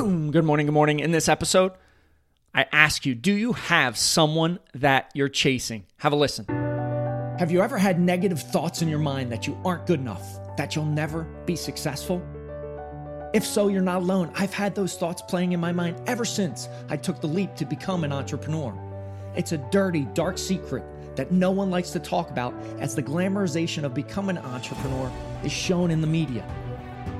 Boom! Good morning, good morning. In this episode, I ask you, do you have someone that you're chasing? Have a listen. Have you ever had negative thoughts in your mind that you aren't good enough, that you'll never be successful? If so, you're not alone. I've had those thoughts playing in my mind ever since I took the leap to become an entrepreneur. It's a dirty, dark secret that no one likes to talk about as the glamorization of becoming an entrepreneur is shown in the media.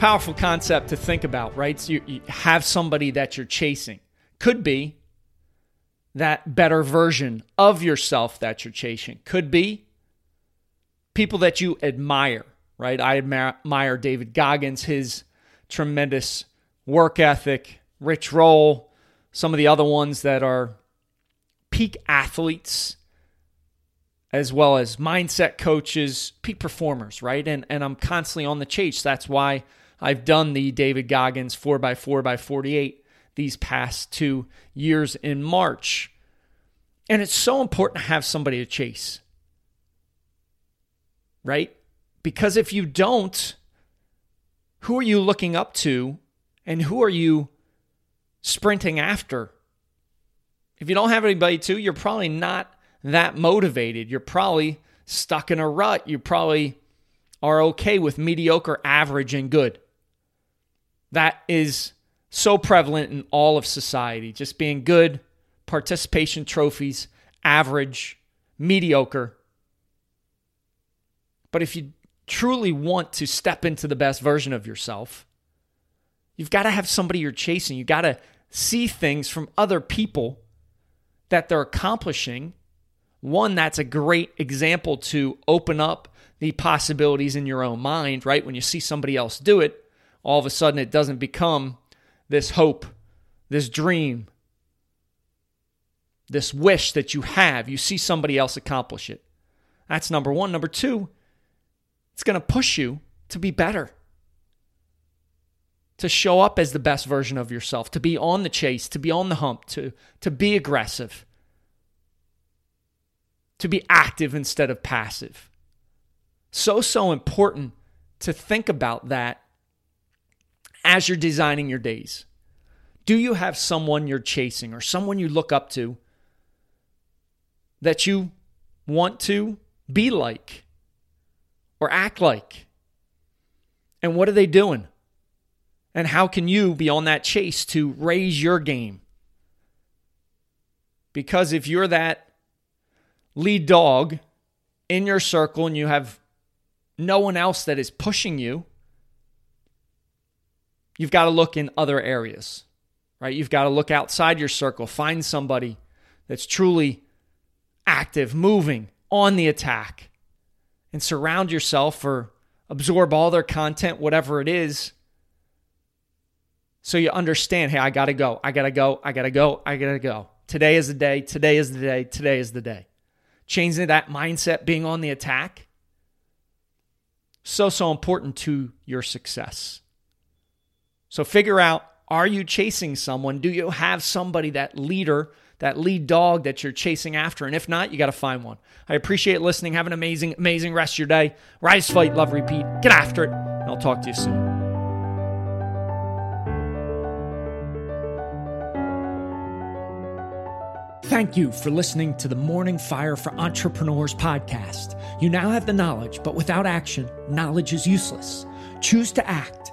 Powerful concept to think about, right? So you, you have somebody that you're chasing. Could be that better version of yourself that you're chasing. Could be people that you admire, right? I admire David Goggins, his tremendous work ethic, Rich Roll, some of the other ones that are peak athletes as well as mindset coaches, peak performers, right? And and I'm constantly on the chase. That's why I've done the David Goggins 4x4 by 48 these past 2 years in March. And it's so important to have somebody to chase. Right? Because if you don't, who are you looking up to and who are you sprinting after? If you don't have anybody to, you're probably not that motivated. You're probably stuck in a rut. You probably are okay with mediocre, average, and good. That is so prevalent in all of society, just being good, participation trophies, average, mediocre. But if you truly want to step into the best version of yourself, you've got to have somebody you're chasing. You got to see things from other people that they're accomplishing. One, that's a great example to open up the possibilities in your own mind, right? When you see somebody else do it, all of a sudden it doesn't become this hope, this dream, this wish that you have. You see somebody else accomplish it. That's number one. Number two, it's going to push you to be better, to show up as the best version of yourself, to be on the chase, to be on the hump, to, to be aggressive, to be active instead of passive. So, so important to think about that as you're designing your days? Do you have someone you're chasing or someone you look up to that you want to be like or act like? And what are they doing? And how can you be on that chase to raise your game? Because if you're that lead dog in your circle and you have no one else that is pushing you, you've got to look in other areas, right? You've got to look outside your circle, find somebody that's truly active, moving, on the attack, and surround yourself or absorb all their content, whatever it is. So you understand, hey, I got to go. I got to go. I got to go. I got to go. Today is the day. Today is the day. Today is the day. Changing that mindset, being on the attack, so, so important to your success. So figure out are you chasing someone? Do you have somebody, that leader, that lead dog that you're chasing after? And if not, you got to find one. I appreciate listening. Have an amazing, amazing rest of your day. Rise, fight, love, repeat. Get after it. And I'll talk to you soon. Thank you for listening to the Morning Fire for Entrepreneurs podcast. You now have the knowledge, but without action, knowledge is useless. Choose to act